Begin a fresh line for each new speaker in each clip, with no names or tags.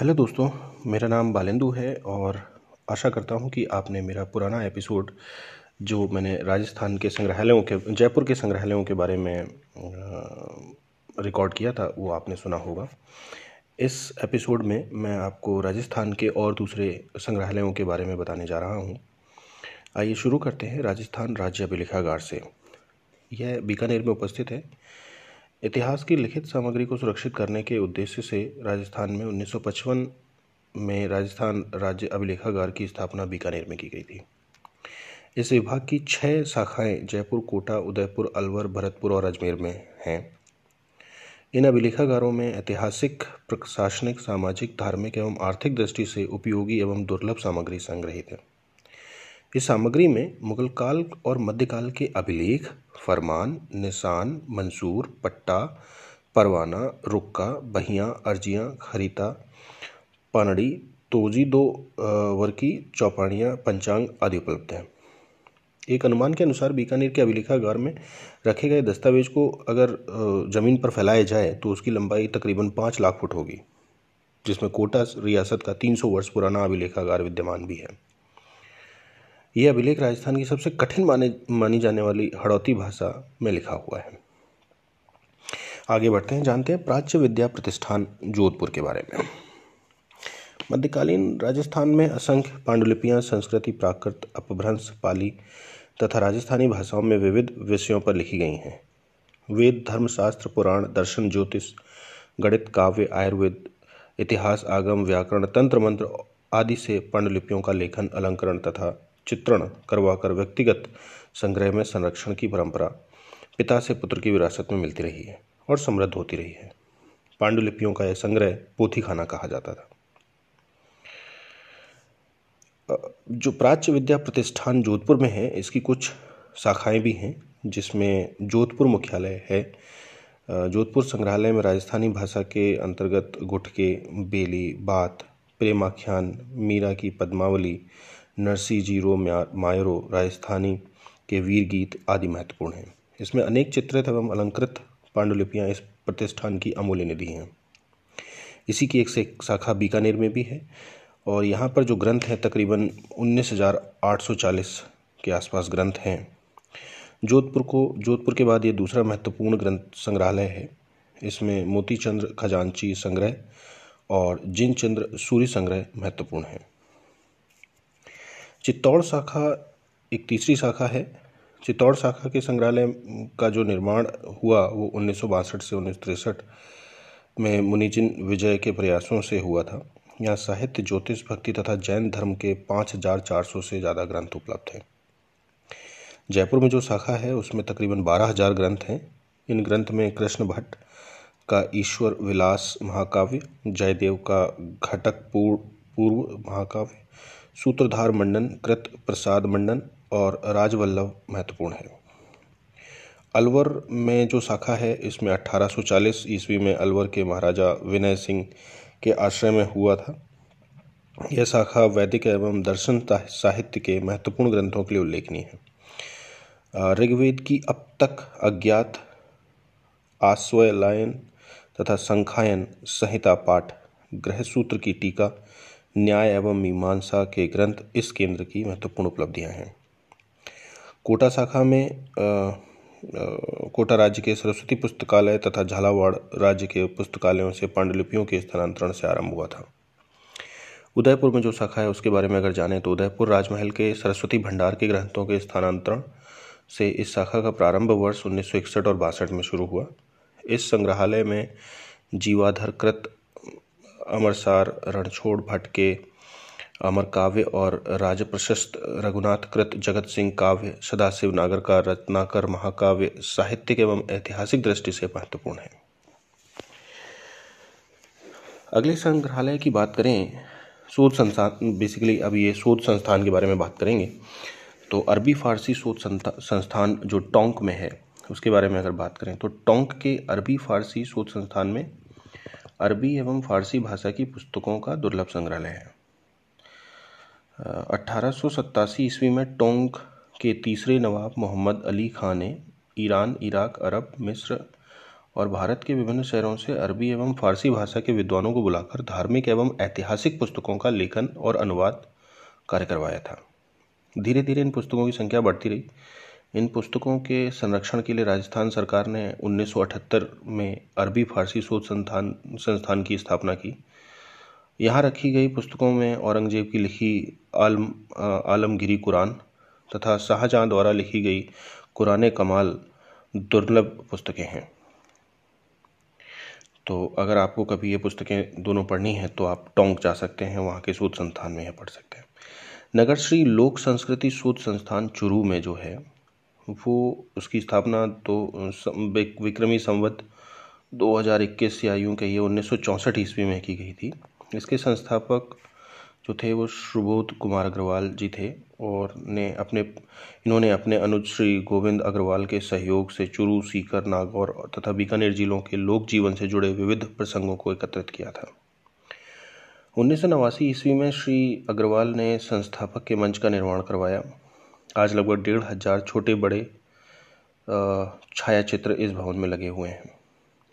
Hello दोस्तों, मेरा नाम बालेंदु है और आशा करता हूँ कि आपने मेरा पुराना एपिसोड जो मैंने राजस्थान के संग्रहालयों के, जयपुर के संग्रहालयों के बारे में रिकॉर्ड किया था, वो आपने सुना होगा। इस एपिसोड में मैं आपको राजस्थान के और दूसरे संग्रहालयों के बारे में बताने जा रहा हूँ। आइए शुरू करते हैं राजस्थान राज्य अभिलेखागार से। यह बीकानेर में उपस्थित है। इतिहास की लिखित सामग्री को सुरक्षित करने के उद्देश्य से राजस्थान में 1955 में राजस्थान राज्य अभिलेखागार की स्थापना बीकानेर में की गई थी। इस विभाग की छह शाखाएँ जयपुर, कोटा, उदयपुर, अलवर, भरतपुर और अजमेर में हैं। इन अभिलेखागारों में ऐतिहासिक, प्रशासनिक, सामाजिक, धार्मिक एवं आर्थिक दृष्टि से उपयोगी एवं दुर्लभ सामग्री संग्रहित है। इस सामग्री में मुगल काल और मध्यकाल के अभिलेख, फरमान, निशान, मंसूर, पट्टा, परवाना, रुक्का, बहियाँ, अर्जियाँ, खरीता, पानड़ी, तोजी दो वर्की चौपाड़ियाँ, पंचांग आदि उपलब्ध हैं। एक अनुमान के अनुसार बीकानेर के अभिलेखागार में रखे गए दस्तावेज़ को अगर ज़मीन पर फैलाया जाए तो उसकी लंबाई तकरीबन पाँच लाख फुट होगी, जिसमें कोटा, रियासत का 300 वर्ष पुराना अभिलेखागार विद्यमान भी है। यह अभिलेख राजस्थान की सबसे कठिन माने, मानी जाने वाली हड़ौती भाषा में लिखा हुआ है। आगे बढ़ते हैं, जानते हैं प्राच्य विद्या प्रतिष्ठान जोधपुर के बारे में। मध्यकालीन राजस्थान में असंख्य पांडुलिपियाँ, संस्कृति प्राकृत, अपभ्रंश, पाली तथा राजस्थानी भाषाओं में विविध विषयों पर लिखी गई हैं। वेद, धर्मशास्त्र, पुराण, दर्शन, ज्योतिष, गणित, काव्य, आयुर्वेद, इतिहास, आगम, व्याकरण, तंत्र मंत्र आदि से पांडुलिपियों का लेखन, अलंकरण तथा चित्रण करवाकर व्यक्तिगत संग्रह में संरक्षण की परंपरा पिता से पुत्र की विरासत में मिलती रही है और समृद्ध होती रही है। पांडुलिपियों का यह संग्रह पोथी खाना कहा जाता था। जो प्राच्य विद्या प्रतिष्ठान जोधपुर में है, इसकी कुछ शाखाएँ भी हैं, जिसमें जोधपुर मुख्यालय है। जोधपुर संग्रहालय में राजस्थानी भाषा के अंतर्गत गुटके बेली, बात, प्रेमाख्यान, मीरा की पद्मावली नरसी ज़ीरो मायरो राजस्थानी के वीर गीत आदि महत्वपूर्ण हैं। इसमें अनेक चित्रित एवं अलंकृत पांडुलिपियाँ इस प्रतिष्ठान की अमूल्य निधि हैं। इसी की एक से शाखा बीकानेर में भी है और यहाँ पर जो ग्रंथ हैं, तकरीबन उन्नीस हज़ार आठ सौ चालीस के आसपास ग्रंथ हैं। जोधपुर को, जोधपुर के बाद ये दूसरा महत्वपूर्ण ग्रंथ संग्रहालय है। इसमें मोतीचंद्र खजांची संग्रह और जिनचंद्र सूर्य संग्रह महत्वपूर्ण है। चित्तौड़ शाखा एक तीसरी शाखा है। चित्तौड़ शाखा के संग्रहालय का जो निर्माण हुआ, वो उन्नीस सौ बासठ से उन्नीस में मुनिजिन विजय के प्रयासों से हुआ था। यहाँ साहित्य, ज्योतिष भक्ति तथा जैन धर्म के पाँच हज़ार चार सौ से ज़्यादा ग्रंथ उपलब्ध हैं। जयपुर में जो शाखा है, उसमें तकरीबन बारह हज़ार ग्रंथ हैं। इन ग्रंथ में कृष्ण भट्ट का ईश्वर विलास महाकाव्य, जयदेव का घटक पूर्व महाकाव्य सूत्रधार मंडन, कृत प्रसाद मंडन और राजवल्लभ महत्वपूर्ण है। अलवर में जो शाखा है, इसमें 1840 ईस्वी में अलवर के महाराजा विनय सिंह के आश्रय में हुआ था। यह शाखा वैदिक एवं दर्शन साहित्य के महत्वपूर्ण ग्रंथों के लिए उल्लेखनीय है। ऋग्वेद की अब तक अज्ञात आस्वलायन तथा संखायन संहिता पाठ ग्रह सूत्र की टीका न्याय एवं मीमांसा के ग्रंथ इस केंद्र की महत्वपूर्ण उपलब्धियाँ हैं। कोटा शाखा में कोटा राज्य के सरस्वती पुस्तकालय तथा झालावाड़ राज्य के पुस्तकालयों से पांडुलिपियों के स्थानांतरण से आरंभ हुआ था। उदयपुर में जो शाखा है, उसके बारे में अगर जानें तो उदयपुर राजमहल के सरस्वती भंडार के ग्रंथों के स्थानांतरण से इस शाखा का प्रारंभ वर्ष उन्नीस सौ इकसठ और बासठ में शुरू हुआ। इस संग्रहालय में जीवाधर कृत अमरसार रणछोड़ भट्ट के अमर काव्य और राज प्रशस्त रघुनाथ कृत, जगत सिंह काव्य, सदाशिव नागर का रत्नाकर महाकाव्य साहित्यिक एवं ऐतिहासिक दृष्टि से महत्वपूर्ण है। अगले संग्रहालय की बात करें, शोध संस्थान बेसिकली अब ये शोध संस्थान के बारे में बात करेंगे तो अरबी फारसी शोध संस्थान जो टोंक में है, उसके बारे में अगर बात करें तो टोंक के अरबी फारसी शोध संस्थान में अरबी एवं फारसी भाषा की पुस्तकों का दुर्लभ संग्रहालय है। सत्तासी ईस्वी में टोंक के तीसरे नवाब मोहम्मद अली खान ने ईरान, इराक, अरब, मिस्र और भारत के विभिन्न शहरों से अरबी एवं फारसी भाषा के विद्वानों को बुलाकर धार्मिक एवं ऐतिहासिक पुस्तकों का लेखन और अनुवाद कार्य करवाया था। धीरे धीरे इन पुस्तकों की संख्या बढ़ती रही। इन पुस्तकों के संरक्षण के लिए राजस्थान सरकार ने 1978 में अरबी फारसी शोध संस्थान संस्थान की स्थापना की। यहाँ रखी गई पुस्तकों में औरंगज़ेब की लिखी आलम, आलमगिरी कुरान तथा शाहजहाँ द्वारा लिखी गई कुरान कमाल दुर्लभ पुस्तकें हैं। तो अगर आपको कभी ये पुस्तकें दोनों पढ़नी हैं तो आप टोंक जा सकते हैं, वहाँ के शोध संस्थान में यह पढ़ सकते हैं। नगर श्री लोक संस्कृति शोध संस्थान चुरू में जो है वो उसकी स्थापना तो विक्रमी संवत 2021 या यूँ कहिए उन्नीस सौ ईस्वी में की गई थी। इसके संस्थापक जो थे वो सुबोध कुमार अग्रवाल जी थे और ने अपने, इन्होंने अपने अनुज श्री गोविंद अग्रवाल के सहयोग से चुरू, सीकर, नागौर तथा बीकानेर जिलों के लोक जीवन से जुड़े विविध प्रसंगों को एकत्रित किया था। उन्नीस सौ नवासी ईस्वी में श्री अग्रवाल ने संस्थापक के मंच का निर्माण करवाया। आज लगभग डेढ़ हज़ार छोटे बड़े छाया चित्र इस भवन में लगे हुए हैं।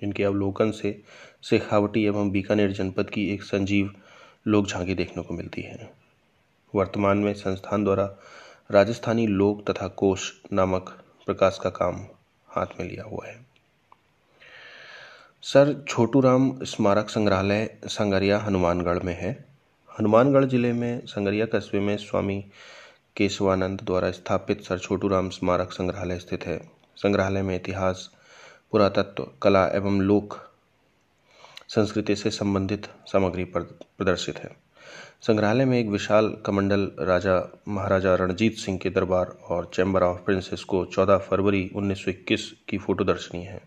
इनके अवलोकन से शेखावटी एवं बीकानेर जनपद की एक संजीव लोक झांकी देखने को मिलती है। वर्तमान में संस्थान द्वारा राजस्थानी लोक तथा कोश नामक प्रकाश का काम हाथ में लिया हुआ है। सर छोटू राम स्मारक संग्रहालय संगरिया हनुमानगढ़ में है। हनुमानगढ़ ज़िले में संगरिया कस्बे में स्वामी केशवानंद द्वारा स्थापित सर छोटू राम स्मारक संग्रहालय स्थित है। संग्रहालय में इतिहास, पुरातत्व, कला एवं लोक संस्कृति से संबंधित सामग्री प्रदर्शित है। संग्रहालय में एक विशाल कमंडल राजा महाराजा रणजीत सिंह के दरबार और चैम्बर ऑफ़ प्रिंसेस को 14 फरवरी 1921 की फ़ोटो दर्शनीय है।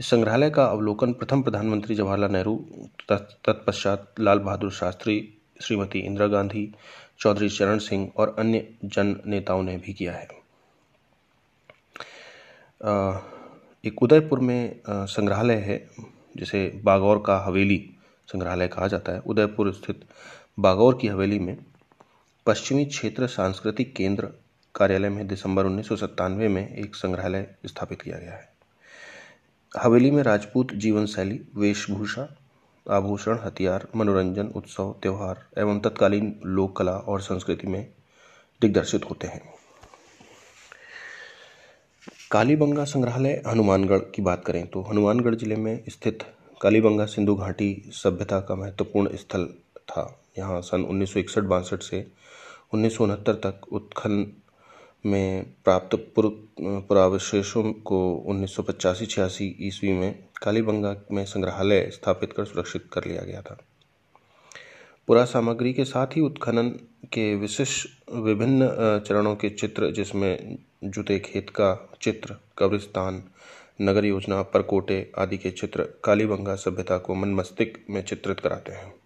इस संग्रहालय का अवलोकन प्रथम प्रधानमंत्री जवाहरलाल नेहरू तत्पश्चात लाल बहादुर शास्त्री, श्रीमती इंदिरा गांधी चौधरी चरण सिंह और अन्य जन नेताओं ने भी किया है। एक उदयपुर में संग्रहालय है, जिसे बागौर का हवेली संग्रहालय कहा जाता है। उदयपुर स्थित बागौर की हवेली में पश्चिमी क्षेत्र सांस्कृतिक केंद्र कार्यालय में दिसंबर उन्नीस सौ सत्तानवे में एक संग्रहालय स्थापित किया गया है। हवेली में राजपूत जीवन शैली वेशभूषा आभूषण, हथियार, मनोरंजन, उत्सव, त्यौहार एवं तत्कालीन लोक कला और संस्कृति में दिग्दर्शित होते हैं। कालीबंगा संग्रहालय हनुमानगढ़ की बात करें तो हनुमानगढ़ ज़िले में स्थित कालीबंगा सिंधु घाटी सभ्यता का महत्वपूर्ण स्थल था। यहाँ सन उन्नीस सौ से उन्नीस सौ उनहत्तर तक उत्खनन में प्राप्त पुरावशेषों को उन्नीस सौ पचासी, छियासी ईस्वी में कालीबंगा में संग्रहालय स्थापित कर सुरक्षित कर लिया गया था। पुरा सामग्री के साथ ही उत्खनन के विशिष्ट विभिन्न चरणों के चित्र, जिसमें जुते, खेत का चित्र, कब्रिस्तान, नगर योजना, परकोटे आदि के चित्र, कालीबंगा सभ्यता को मन मस्तिष्क में चित्रित कराते हैं।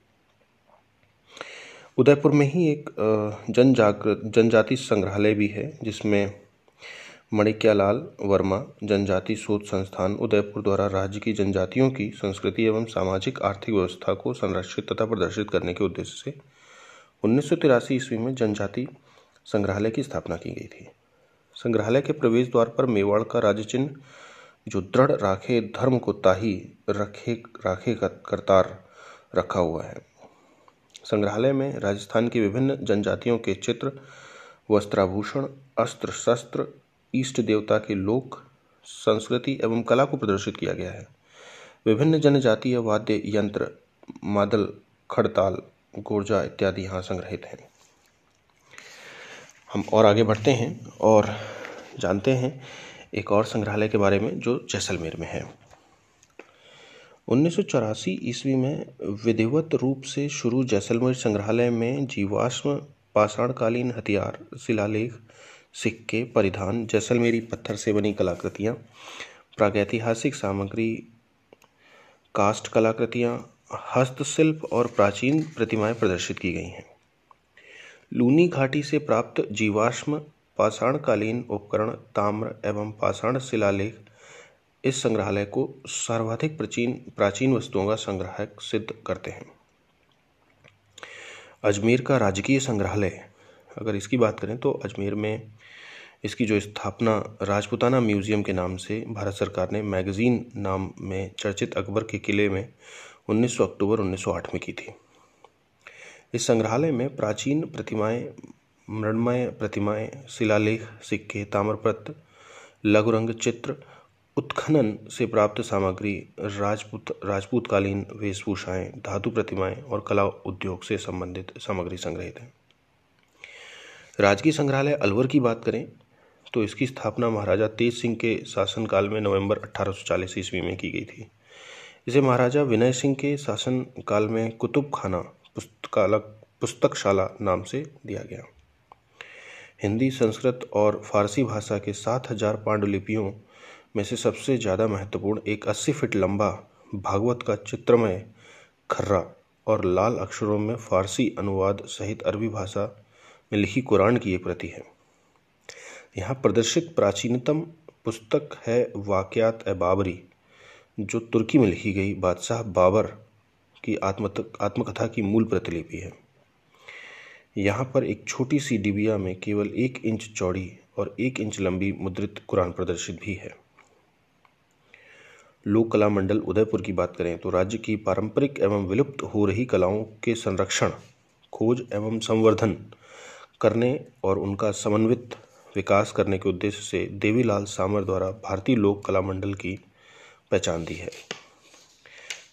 उदयपुर में ही एक जन जागृत जनजाति संग्रहालय भी है, जिसमें मणिक्यालाल वर्मा जनजाति शोध संस्थान, उदयपुर द्वारा राज्य की जनजातियों की संस्कृति एवं सामाजिक आर्थिक व्यवस्था को संरक्षित तथा प्रदर्शित करने के उद्देश्य से उन्नीस सौ तिरासी ईस्वी में जनजाति संग्रहालय की स्थापना की गई थी। संग्रहालय के प्रवेश द्वार पर मेवाड़ का राज्य चिन्ह, जो दृढ़ राखे धर्म को ताही रखे, राखे करतार रखा हुआ है। संग्रहालय में राजस्थान की विभिन्न जनजातियों के चित्र, वस्त्राभूषण, अस्त्र शस्त्र इष्ट देवता के लोक, संस्कृति एवं कला को प्रदर्शित किया गया है। विभिन्न जनजातीय वाद्य यंत्र, मादल, खड़ताल, गोरजा इत्यादि यहाँ संग्रहित हैं। हम और आगे बढ़ते हैं और जानते हैं एक और संग्रहालय के बारे में जो जैसलमेर में है। उन्नीस सौ चौरासी ईस्वी में विधिवत रूप से शुरू जैसलमेर संग्रहालय में जीवाश्म पाषाणकालीन हथियार, शिलालेख, सिक्के, परिधान, जैसलमेरी पत्थर से बनी कलाकृतियाँ, प्रागैतिहासिक सामग्री, कास्ट कलाकृतियाँ, हस्तशिल्प और प्राचीन प्रतिमाएँ प्रदर्शित की गई हैं। लूनी घाटी से प्राप्त जीवाश्म पाषाणकालीन उपकरण, ताम्र एवं पाषाण शिलालेख इस संग्रहालय को सर्वाधिक प्राचीन प्राचीन वस्तुओं का संग्राहक सिद्ध करते हैं। अजमेर का राजकीय संग्रहालय, अगर इसकी बात करें तो अजमेर में इसकी जो स्थापना राजपुताना म्यूज़ियम के नाम से भारत सरकार ने मैगजीन नाम में चर्चित अकबर के किले में 19 अक्टूबर 1908 में की थी। इस संग्रहालय में प्राचीन प्रतिमाएँ, मृणमय प्रतिमाएँ, शिलालेख, सिक्के, ताम्रपत्र, लघुरंग चित्र उत्खनन से प्राप्त सामग्री राजपूत, राजपूतकालीन वेशभूषाएँ, धातु प्रतिमाएँ और कला उद्योग से संबंधित सामग्री संग्रहित है। राजकीय संग्रहालय अलवर की बात करें तो इसकी स्थापना महाराजा तेज सिंह के शासनकाल में नवंबर 1840 ईस्वी में की गई थी। इसे महाराजा विनय सिंह के शासनकाल में कुतुब खाना पुस्तकालय, पुस्तकशाला नाम से दिया गया। हिंदी, संस्कृत और फारसी भाषा के सात हज़ार पांडुलिपियों में से सबसे ज़्यादा महत्वपूर्ण एक अस्सी फीट लंबा भागवत का चित्रमय खर्रा और लाल अक्षरों में फारसी अनुवाद सहित अरबी भाषा में लिखी कुरान की एक प्रति है। यहाँ प्रदर्शित प्राचीनतम पुस्तक है वाक़यात ए बाबरी, जो तुर्की में लिखी गई बादशाह बाबर की आत्म आत्मकथा की मूल प्रतिलिपि है। यहाँ पर एक छोटी सी डिबिया में केवल एक इंच चौड़ी और एक इंच लंबी मुद्रित कुरान प्रदर्शित भी है। लोक कला मंडल उदयपुर की बात करें तो राज्य की पारंपरिक एवं विलुप्त हो रही कलाओं के संरक्षण, खोज एवं संवर्धन करने और उनका समन्वित विकास करने के उद्देश्य से देवीलाल सामर द्वारा भारतीय लोक कला मंडल की पहचान दी है।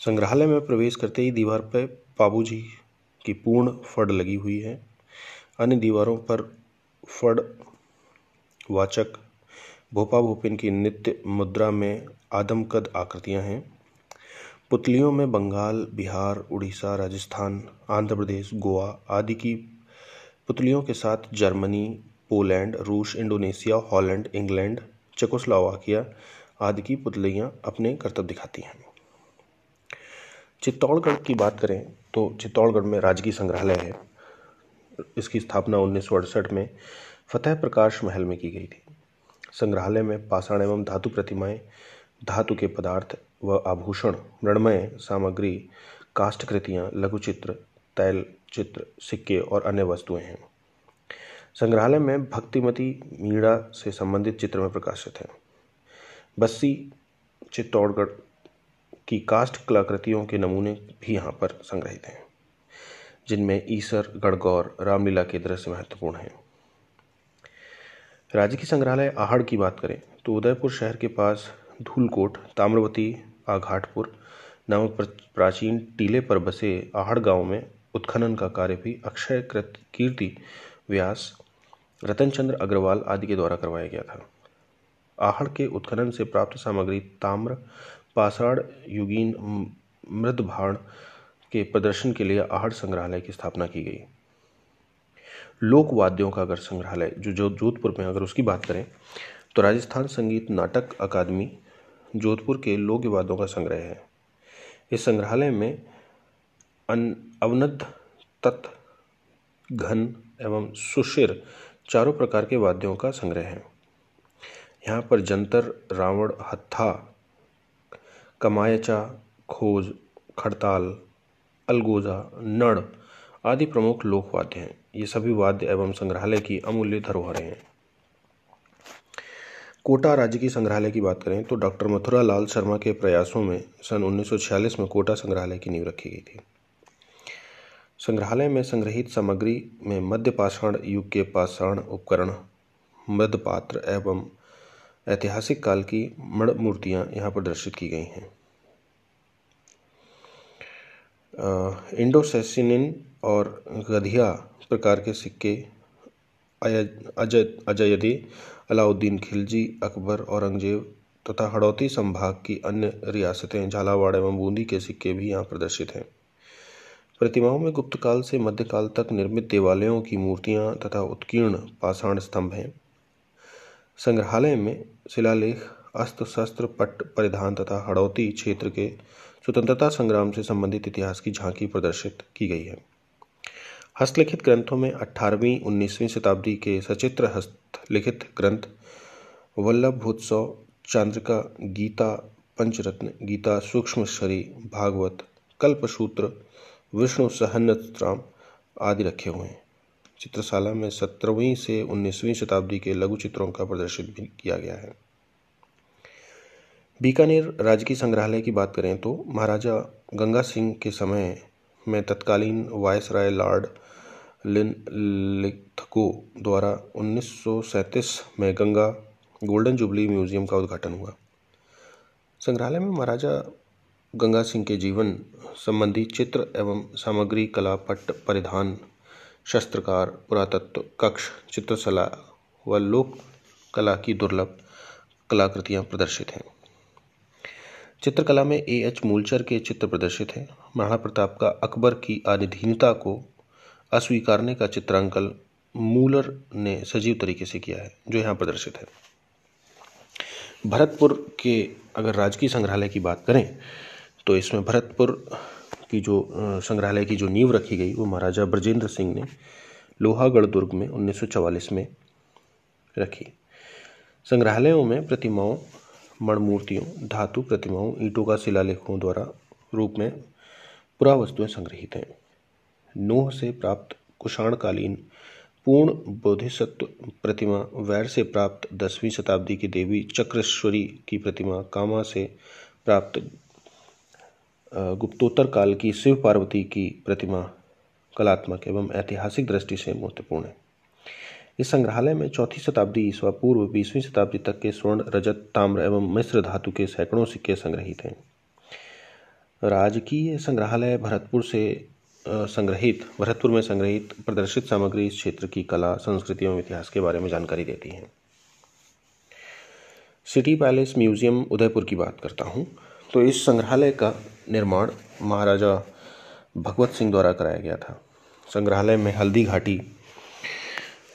संग्रहालय में प्रवेश करते ही दीवार पर पाबू जी की पूर्ण फड़ लगी हुई है। अन्य दीवारों पर फड़ वाचक भोपा भोपिन की नित्य मुद्रा में आदमकद आकृतियाँ हैं। पुतलियों में बंगाल, बिहार, उड़ीसा, राजस्थान, आंध्र प्रदेश, गोवा आदि की पुतलियों के साथ जर्मनी, पोलैंड, रूस, इंडोनेशिया, हॉलैंड, इंग्लैंड, चेकोस्लोवाकिया आदि की पुतलियाँ अपने कर्तव्य दिखाती हैं। चित्तौड़गढ़ की बात करें तो चित्तौड़गढ़ में राजकीय संग्रहालय है। इसकी स्थापना उन्नीस सौ अड़सठ में फतेह प्रकाश महल में की गई थी। संग्रहालय में पाषाण एवं धातु प्रतिमाएँ, धातु के पदार्थ व आभूषण, मृणमय सामग्री, काष्ठकृतियाँ, लघुचित्र, तैल चित्र, सिक्के और अन्य वस्तुएँ हैं। संग्रहालय में भक्तिमती मीणा से संबंधित चित्र में प्रकाशित है। बस्सी, चित्तौड़गढ़ की कास्ट कलाकृतियों के नमूने भी यहाँ पर संग्रहित हैं, जिनमें ईसर, गणगौर, रामलीला के दृश्य महत्वपूर्ण हैं। राज्य की संग्रहालय आहड़ की बात करें तो उदयपुर शहर के पास धूलकोट, ताम्रवती, आघाटपुर नामक प्राचीन टीले पर बसे आहड़ गाँव में उत्खनन का कार्य भी अक्षय कृत कीर्ति, व्यास, रतनचंद्र अग्रवाल आदि के द्वारा करवाया गया था। आहड़ के उत्खनन से प्राप्त सामग्री ताम्र, पाषाण, युगीन, मृदभाण के प्रदर्शन के लिए आहड़ संग्रहालय की स्थापना की गई। लोक वाद्यों का अगर संग्रहालय, जो जो जोधपुर में अगर उसकी बात करें तो राजस्थान संगीत नाटक अकादमी जोधपुर के लोक वाद्यों का संग्रह है। इस संग्रहालय में अवनद तत्, घन एवं सुशिर चारों प्रकार के वाद्यों का संग्रह है। यहाँ पर जंतर, रावण, हत्था, कमायचा, खोज, खड़ताल, अलगोजा, नड़ आदि प्रमुख लोकवाद्य हैं। ये सभी वाद्य एवं संग्रहालय की अमूल्य धरोहरें हैं। कोटा राज्य की संग्रहालय की बात करें तो डॉक्टर मथुरा लाल शर्मा के प्रयासों में सन 1946 में कोटा संग्रहालय की नींव रखी गई थी। संग्रहालय में संग्रहित सामग्री में मध्य पाषाण युग के पाषाण उपकरण मृदपात्र एवं ऐतिहासिक काल की मण मूर्तियाँ यहाँ प्रदर्शित की गई हैं। इंडोसेसिनिन और गधिया प्रकार के सिक्के अजय अजयदे, अलाउद्दीन खिलजी, अकबर, औरंगज़ेब तथा हड़ौती संभाग की अन्य रियासतें झालावाड़ एवं बूंदी के सिक्के भी यहाँ प्रदर्शित हैं। प्रतिमाओं में गुप्त काल से मध्यकाल तक निर्मित देवालयों की मूर्तियाँ तथा उत्कीर्ण पाषाण स्तंभ हैं। संग्रहालय में शिलालेख अस्त्र शस्त्र पट परिधान तथा हड़ौती क्षेत्र के स्वतंत्रता संग्राम से संबंधित इतिहास की झांकी प्रदर्शित की गई है। हस्तलिखित ग्रंथों में अठारहवीं, उन्नीसवीं शताब्दी के सचित्र हस्तलिखित ग्रंथ वल्लभ भूत्सव चांद्रिका, गीता, पंचरत्न, गीता, सूक्ष्म शरी, भागवत, कल्पसूत्र, विष्णु सहनत्राम आदि रखे हुए हैं। चित्रशाला में सत्रहवीं से उन्नीसवीं शताब्दी के लघु चित्रों का प्रदर्शित भी किया गया है। बीकानेर राजकीय संग्रहालय की बात करें तो महाराजा गंगा सिंह के समय में तत्कालीन वायसराय लॉर्ड लिथको द्वारा उन्नीस सौ सैंतीस में गंगा गोल्डन जुबली म्यूज़ियम का उद्घाटन हुआ। संग्रहालय में महाराजा गंगा सिंह के जीवन संबंधी चित्र एवं सामग्री, कला पट्ट परिधान, शस्त्रकार, पुरातत्व, कक्ष चित्रशला व लोक कला की दुर्लभ कलाकृतियाँ प्रदर्शित हैं। चित्रकला में ए एच मूलचर के चित्र प्रदर्शित हैं। महाराणा प्रताप का अकबर की अनिधीनता को अस्वीकारने का चित्रांकन मूलर ने सजीव तरीके से किया है, जो यहाँ प्रदर्शित है। भरतपुर के अगर राजकीय संग्रहालय की बात करें तो इसमें भरतपुर की जो संग्रहालय की जो नींव रखी गई, वो महाराजा ब्रजेंद्र सिंह ने लोहागढ़ दुर्ग में 1944 में रखी। संग्रहालयों में प्रतिमाओं, मणमूर्तियों, धातु प्रतिमाओं, ईंटों का शिलालेखों द्वारा रूप में पुरा वस्तुएँ संग्रहित हैं। नोह से प्राप्त कुषाणकालीन पूर्ण बोधिसत्व प्रतिमा, वैर से प्राप्त दसवीं शताब्दी की देवी चक्रेश्वरी की प्रतिमा, कामा से प्राप्त गुप्तोत्तर काल की शिव पार्वती की प्रतिमा कलात्मक एवं ऐतिहासिक दृष्टि से महत्वपूर्ण है। इस संग्रहालय में चौथी शताब्दी ईस्वा पूर्व बीसवीं शताब्दी तक के स्वर्ण, रजत, ताम्र एवं मिश्र धातु के सैकड़ों सिक्के संग्रहित हैं। राजकीय संग्रहालय भरतपुर से संग्रहित, भरतपुर में संग्रहित, प्रदर्शित सामग्री इस क्षेत्र की कला संस्कृति एवं इतिहास के बारे में जानकारी देती है। सिटी पैलेस म्यूज़ियम, उदयपुर की बात करता हूँ। तो इस संग्रहालय का निर्माण महाराजा भगवत सिंह द्वारा कराया गया था। संग्रहालय में हल्दी घाटी,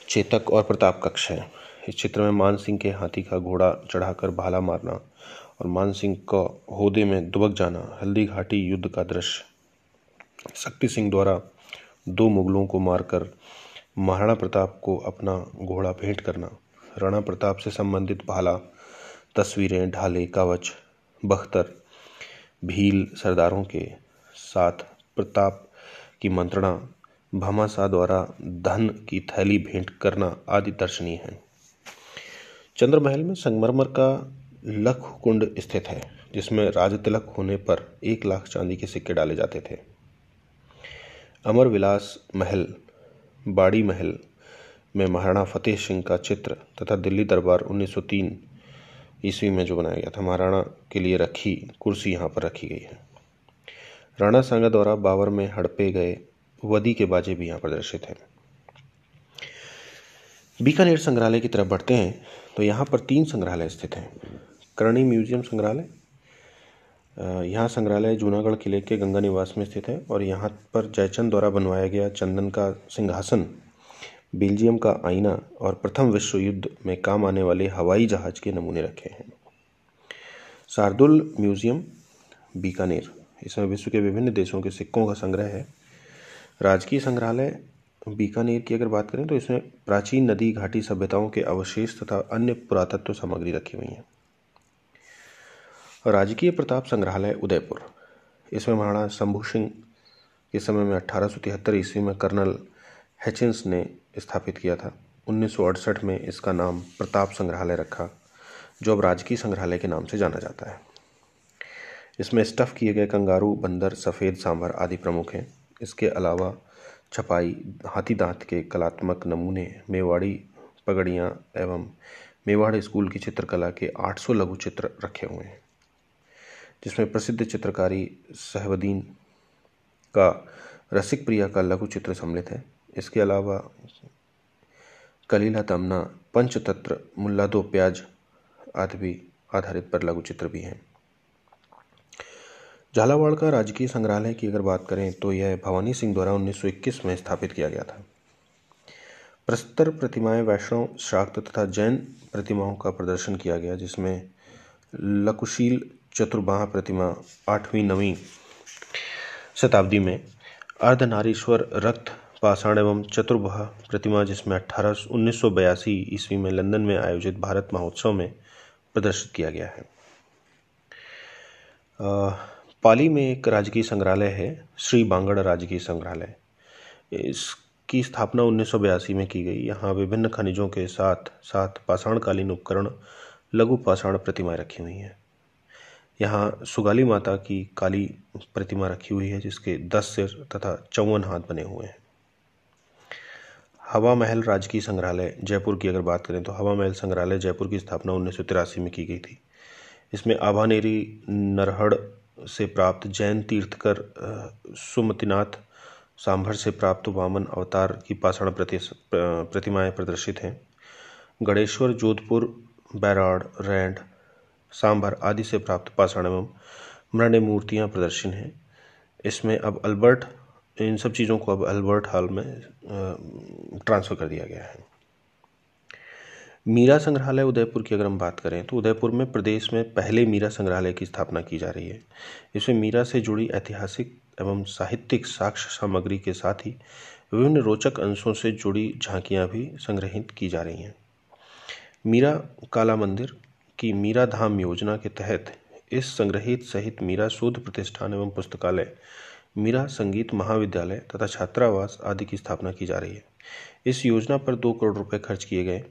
चेतक और प्रताप कक्ष है। इस चित्र में मान सिंह के हाथी का घोड़ा चढ़ाकर भाला मारना और मान सिंह का होदे में दुबक जाना, हल्दी घाटी युद्ध का दृश्य। शक्ति सिंह द्वारा दो मुगलों को मारकर महाराणा प्रताप को अपना घोड़ा भेंट करना। राणा प्रताप से संबंधित भाला, तस्वीरें, ढाले, कवच, बख्तर, भील सरदारों के साथ प्रताप की मंत्रणा, भामाशाह द्वारा धन की थैली भेंट करना आदि दर्शनीय है। चंद्रमहल में संगमरमर का लख कुंड स्थित है, जिसमें राज तिलक होने पर एक लाख चांदी के सिक्के डाले जाते थे। अमर विलास महल, बाड़ी महल में महाराणा फतेह सिंह का चित्र तथा दिल्ली दरबार 1903 ईस्वी में जो बनाया गया था, महाराणा के लिए रखी, कुर्सी यहाँ पर रखी गई है। राणा सांगा द्वारा बाबर में हड़पे गए वदी के बाजे भी यहाँ प्रदर्शित हैं। बीकानेर संग्रहालय की तरफ़ बढ़ते हैं तो यहाँ पर तीन संग्रहालय स्थित हैं। करणी म्यूज़ियम संग्रहालय यहाँ संग्रहालय जूनागढ़ किले के गंगा निवास में स्थित है और यहाँ पर जयचंद द्वारा बनवाया गया चंदन का सिंहासन, बेल्जियम का आईना और प्रथम विश्व युद्ध में काम आने वाले हवाई जहाज़ के नमूने रखे हैं। शार्दुल म्यूज़ियम, बीकानेर। इसमें विश्व के विभिन्न देशों के सिक्कों का संग्रह है। राजकीय संग्रहालय, बीकानेर की अगर बात करें तो इसमें प्राचीन नदी घाटी सभ्यताओं के अवशेष तथा अन्य पुरातत्व सामग्री रखी हुई है। राजकीय प्रताप संग्रहालय, उदयपुर। इसमें महाराणा शंभू सिंह के समय में अठारह ईस्वी में कर्नल हैचिंस ने स्थापित किया था। उन्नीस सौ अड़सठ में इसका नाम प्रताप संग्रहालय रखा, जो अब राजकीय संग्रहालय के नाम से जाना जाता है। इसमें स्टफ़ किए गए कंगारू, बंदर, सफ़ेद सांभर आदि प्रमुख हैं। इसके अलावा छपाई, हाथी दांत के कलात्मक नमूने, मेवाड़ी पगड़ियाँ एवं मेवाड़ स्कूल की चित्रकला के 800 लघु चित्र रखे हुए हैं। जिसमें प्रसिद्ध चित्रकारी सहवदीन का रसिक प्रिया का लघु चित्र सम्मिलित है। इसके अलावा कलीला तमना, पंचतंत्र, मुल्ला दो प्याज आदि भी आधारित पर लघु चित्र भी हैं। झालावाड़ का राजकीय संग्रहालय की अगर बात करें तो यह भवानी सिंह द्वारा 1921 में स्थापित किया गया था। प्रस्तर प्रतिमाएँ वैष्णव शाक्त तथा जैन प्रतिमाओं का प्रदर्शन किया गया, जिसमें लकुशील चतुर्बाह प्रतिमा आठवीं, नवीं शताब्दी में अर्धनारीश्वर रक्त पाषाण एवं चतुर्बाह प्रतिमा, जिसमें अठारह, उन्नीस ईस्वी में लंदन में आयोजित भारत महोत्सव में प्रदर्शित किया गया है। पाली में एक राजकीय संग्रहालय है, श्री बांगड़ राजकीय संग्रहालय। इसकी स्थापना उन्नीस सौ बयासी में की गई। यहाँ विभिन्न खनिजों के साथ साथ पाषाणकालीन उपकरण, लघु पाषाण प्रतिमाएँ रखी हुई हैं। यहाँ सुगाली माता की काली प्रतिमा रखी हुई है जिसके दस सिर तथा चौवन हाथ बने हुए हैं। हवा महल राजकीय संग्रहालय जयपुर की अगर बात करें तो हवा महल संग्रहालय जयपुर की स्थापना उन्नीस सौ तिरासी में की गई थी। इसमें आभानेरी नरहड़ से प्राप्त जैन तीर्थकर सुमतिनाथ सांभर से प्राप्त वामन अवतार की पाषाण प्रति, प्रतिमाएँ प्रदर्शित हैं। गणेश्वर जोधपुर बैराड़ रैंड सांभर आदि से प्राप्त पाषाण एवं मृण्य मूर्तियाँ प्रदर्शन हैं। इसमें अब अल्बर्ट, इन सब चीज़ों को अब अल्बर्ट हॉल में ट्रांसफ़र कर दिया गया है। मीरा संग्रहालय उदयपुर की अगर हम बात करें तो उदयपुर में प्रदेश में पहले मीरा संग्रहालय की स्थापना की जा रही है। इसमें मीरा से जुड़ी ऐतिहासिक एवं साहित्यिक साक्ष्य सामग्री के साथ ही विभिन्न रोचक अंशों से जुड़ी झांकियाँ भी संग्रहित की जा रही हैं। मीरा काला मंदिर की मीरा धाम योजना के तहत इस संग्रहित सहित मीरा शोध प्रतिष्ठान एवं पुस्तकालय, मीरा संगीत महाविद्यालय तथा छात्रावास आदि की स्थापना की जा रही है। इस योजना पर दो करोड़ रुपए खर्च किए गए।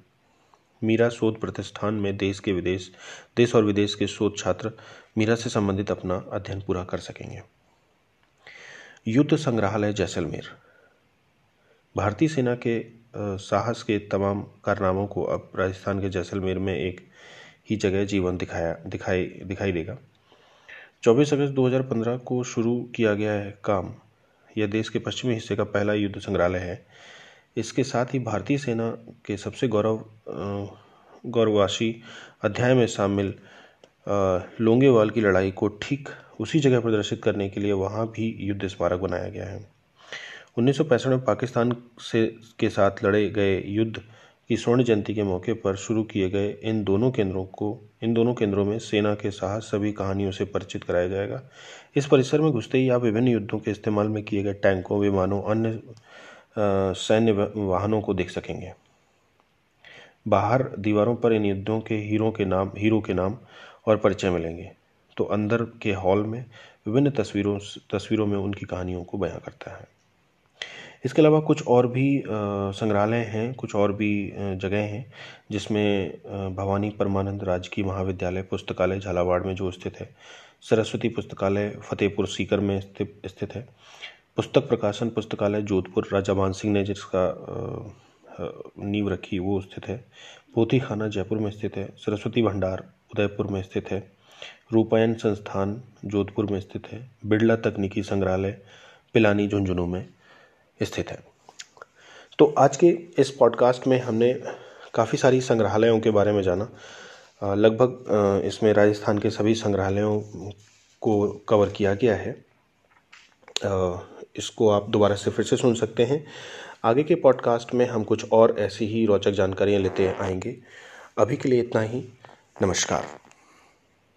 मीरा शोध प्रतिष्ठान में देश के विदेश, देश और विदेश के शोध छात्र मीरा से संबंधित अपना अध्ययन पूरा कर सकेंगे। युद्ध संग्रहालय जैसलमेर। भारतीय सेना के साहस के तमाम कारनामों को अब राजस्थान के जैसलमेर में एक ही जगह जीवन दिखाया, दिखाई दिखाई देगा। 24 अगस्त 2015 को शुरू किया गया है काम। यह देश के पश्चिमी हिस्से का पहला युद्ध संग्रहालय है। इसके साथ ही भारतीय सेना के सबसे गौरव गौरवाशी अध्याय में शामिल लोंगेवाल की लड़ाई को ठीक उसी जगह प्रदर्शित करने के लिए वहाँ भी युद्ध स्मारक बनाया गया है। उन्नीस सौ पैंसठ में पाकिस्तान से, के साथ लड़े गए युद्ध की स्वर्ण जयंती के मौके पर शुरू किए गए इन दोनों केंद्रों को, इन दोनों केंद्रों में सेना के साहस सभी कहानियों से परिचित कराया जाएगा। इस परिसर में घुसते ही आप विभिन्न युद्धों के इस्तेमाल में किए गए टैंकों, विमानों, अन्य सैन्य वाहनों को देख सकेंगे। बाहर दीवारों पर इन युद्धों के हीरो के नाम, हीरो के नाम और परिचय मिलेंगे। तो अंदर के हॉल में विभिन्न तस्वीरों तस्वीरों में उनकी कहानियों को बयां करता है। इसके अलावा कुछ और भी संग्रहालय हैं, कुछ और भी जगह हैं, जिसमें भवानी परमानंद राजकीय महाविद्यालय पुस्तकालय झालावाड़ में जो स्थित है, सरस्वती पुस्तकालय फतेहपुर सीकर में स्थित है। पुस्तक प्रकाशन पुस्तकालय जोधपुर राजा मान सिंह ने जिसका नींव रखी वो स्थित है। पोथी खाना जयपुर में स्थित है, सरस्वती भंडार उदयपुर में स्थित है। रूपायन संस्थान जोधपुर में स्थित है। बिड़ला तकनीकी संग्रहालय, पिलानी झुंझुनू में। स्थित है। तो आज के इस पॉडकास्ट में हमने काफ़ी सारी संग्रहालयों के बारे में जाना। लगभग इसमें राजस्थान के सभी संग्रहालयों को कवर किया गया है। इसको आप दोबारा से फिर से सुन सकते हैं। आगे के पॉडकास्ट में हम कुछ और ऐसी ही रोचक जानकारियाँ लेते आएँगे। अभी के लिए इतना ही। नमस्कार।